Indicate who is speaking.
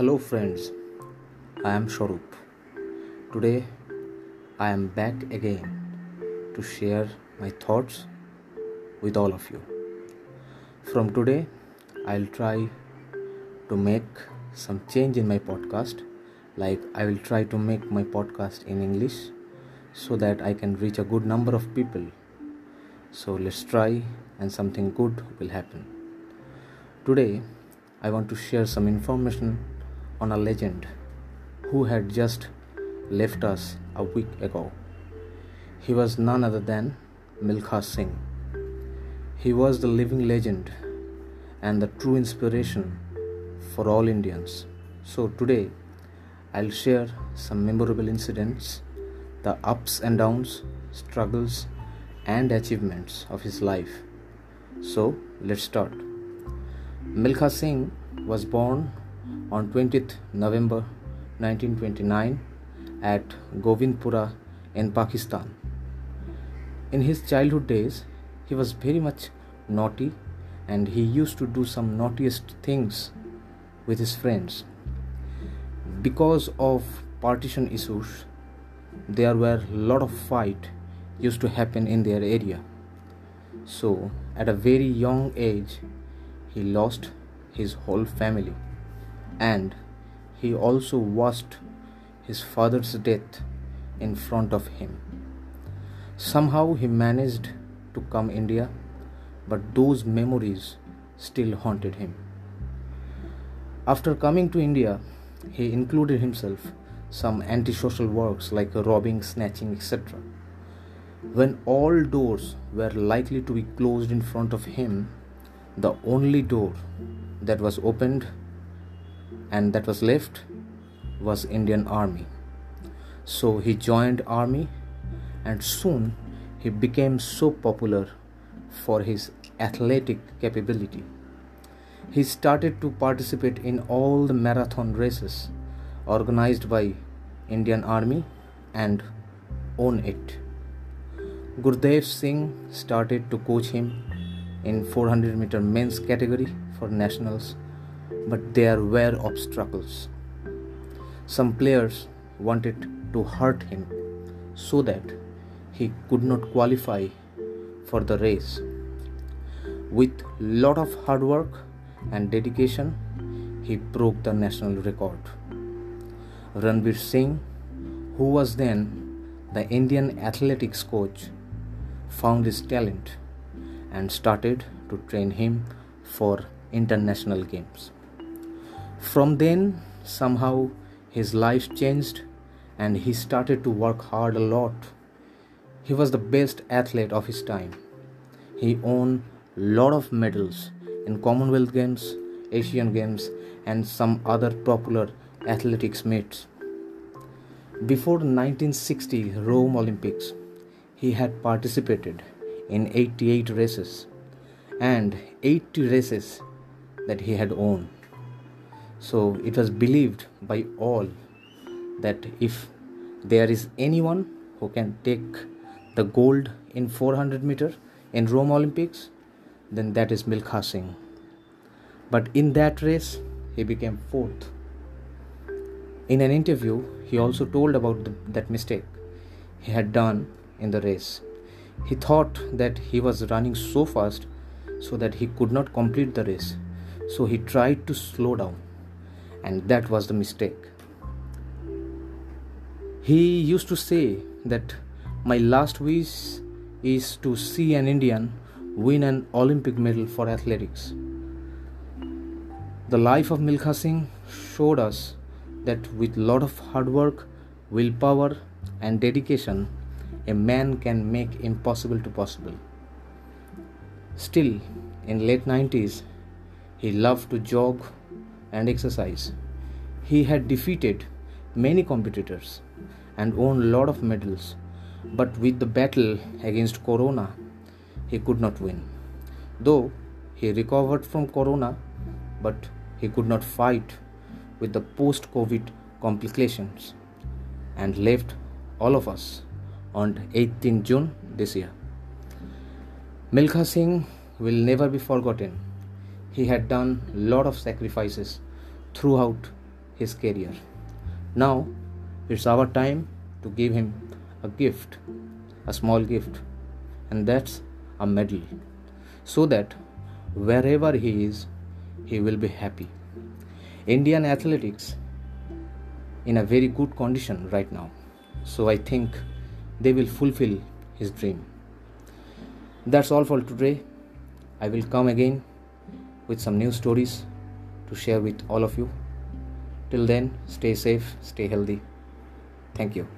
Speaker 1: Hello, friends. I am Shorup. Today, I am back again to share my thoughts with all of you. From today, I'll try to make some change in my podcast. Like, I will try to make my podcast in English so that I can reach a good number of people. So, let's try, and something good will happen. Today, I want to share some information on a legend who had just left us a week ago. He was none other than Milkha Singh. He was the living legend and the true inspiration for all Indians. So, today I'll share some memorable incidents, the ups and downs, struggles, and achievements of his life. So, let's start. Milkha Singh was born on 20th November 1929 at Govindpura in Pakistan. In his childhood days, he was very much naughty and he used to do some naughtiest things with his friends. Because of partition issues, there were a lot of fight used to happen in their area. So, at a very young age, he lost his whole family and he also watched his father's death in front of him. Somehow he managed to come India, but those memories still haunted him. After coming to India, he included himself some antisocial works like robbing, snatching, etc. When all doors were likely to be closed in front of him, the only door that was opened and that was left was Indian Army. So he joined army and soon he became so popular for his athletic capability. He started to participate in all the marathon races organized by Indian Army and own it. Gurdev Singh started to coach him in 400 meter men's category for nationals but there were obstacles. Some players wanted to hurt him so that he could not qualify for the race. With lot of hard work and dedication, he broke the national record. Ranveer Singh, who was then the Indian athletics coach, found his talent and started to train him for international games. From then, somehow his life changed and he started to work hard a lot. He was the best athlete of his time. He won a lot of medals in Commonwealth Games, Asian Games, and some other popular athletics meets. Before 1960 Rome Olympics, he had participated in 88 races and 80 races that he had won. So it was believed by all that if there is anyone who can take the gold in 400 meter in Rome Olympics, then that is Milkha Singh. But in that race, he became fourth. In an interview, he also told about the, that mistake he had done in the race. He thought that he was running so fast so that he could not complete the race. So he tried to slow down and that was the mistake. He used to say that my last wish is to see an Indian win an Olympic medal for athletics. The life of Milkha Singh showed us that with lot of hard work, willpower and dedication, a man can make impossible to possible. Still, in late 90s, he loved to jog and exercise. He had defeated many competitors and won a lot of medals, but with the battle against Corona, he could not win. Though he recovered from Corona, but he could not fight with the post COVID complications and left all of us on 18 June this year. Milkha Singh will never be forgotten he had done a lot of sacrifices throughout his career. Now it's our time to give him a gift, a small gift, and that's a medal, so that wherever he is, he will be happy. Indian athletics in a very good condition right now, so I think they will fulfill his dream. That's all for today. I will come again with some new stories to share with all of you. Till then, stay safe, stay healthy. Thank you.